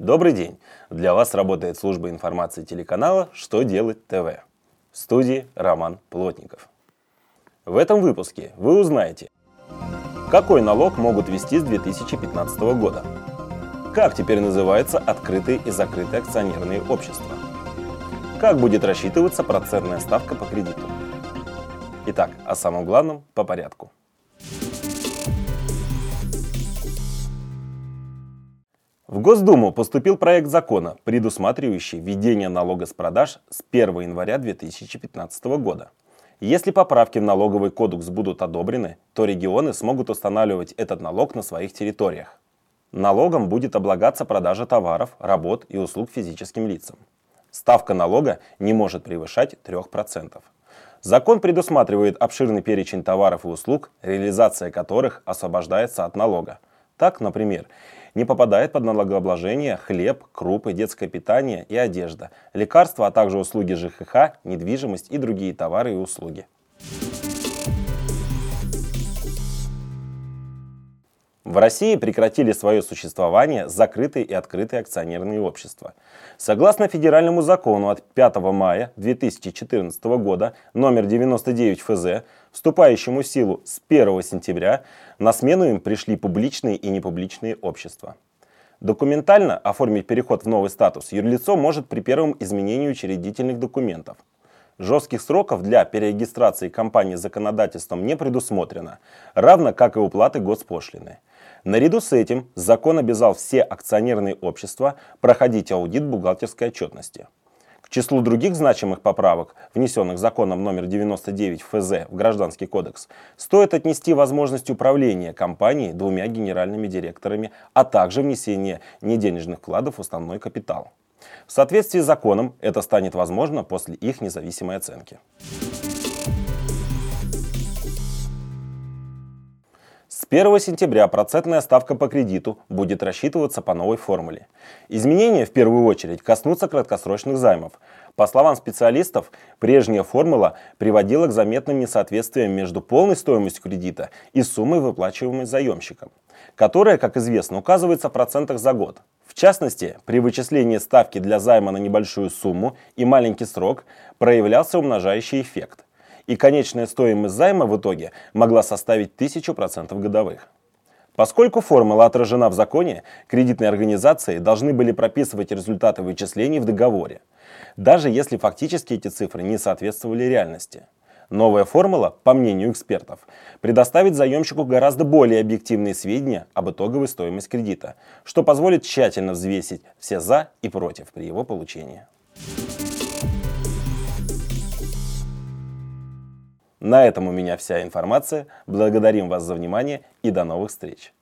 Добрый день! Для вас работает служба информации телеканала «Что делать ТВ». В студии Роман Плотников. В этом выпуске вы узнаете, какой налог могут ввести с 2015 года, как теперь называются открытые и закрытые акционерные общества, как будет рассчитываться процентная ставка по кредиту. Итак, о самом главном по порядку – В Госдуму поступил проект закона, предусматривающий введение налога с продаж с 1 января 2015 года. Если поправки в налоговый кодекс будут одобрены, то регионы смогут устанавливать этот налог на своих территориях. Налогом будет облагаться продажа товаров, работ и услуг физическим лицам. Ставка налога не может превышать 3%. Закон предусматривает обширный перечень товаров и услуг, реализация которых освобождается от налога. Так, например, не попадает под налогообложение хлеб, крупы, детское питание и одежда, лекарства, а также услуги ЖКХ, недвижимость и другие товары и услуги. В России прекратили свое существование закрытые и открытые акционерные общества. Согласно федеральному закону от 5 мая 2014 года номер 99 ФЗ, вступающему в силу с 1 сентября, на смену им пришли публичные и непубличные общества. Документально оформить переход в новый статус юрлицо может при первом изменении учредительных документов. Жестких сроков для перерегистрации компании законодательством не предусмотрено, равно как и уплаты госпошлины. Наряду с этим закон обязал все акционерные общества проходить аудит бухгалтерской отчетности. К числу других значимых поправок, внесенных законом номер 99 ФЗ в Гражданский кодекс, стоит отнести возможность управления компанией двумя генеральными директорами, а также внесение неденежных вкладов в основной капитал. В соответствии с законом это станет возможно после их независимой оценки. 1 сентября процентная ставка по кредиту будет рассчитываться по новой формуле. Изменения в первую очередь коснутся краткосрочных займов. По словам специалистов, прежняя формула приводила к заметным несоответствиям между полной стоимостью кредита и суммой, выплачиваемой заемщиком, которая, как известно, указывается в процентах за год. В частности, при вычислении ставки для займа на небольшую сумму и маленький срок проявлялся умножающий эффект – и конечная стоимость займа в итоге могла составить 1000% годовых. Поскольку формула отражена в законе, кредитные организации должны были прописывать результаты вычислений в договоре, даже если фактически эти цифры не соответствовали реальности. Новая формула, по мнению экспертов, предоставит заемщику гораздо более объективные сведения об итоговой стоимости кредита, что позволит тщательно взвесить все «за» и «против» при его получении. На этом у меня вся информация. Благодарим вас за внимание и до новых встреч.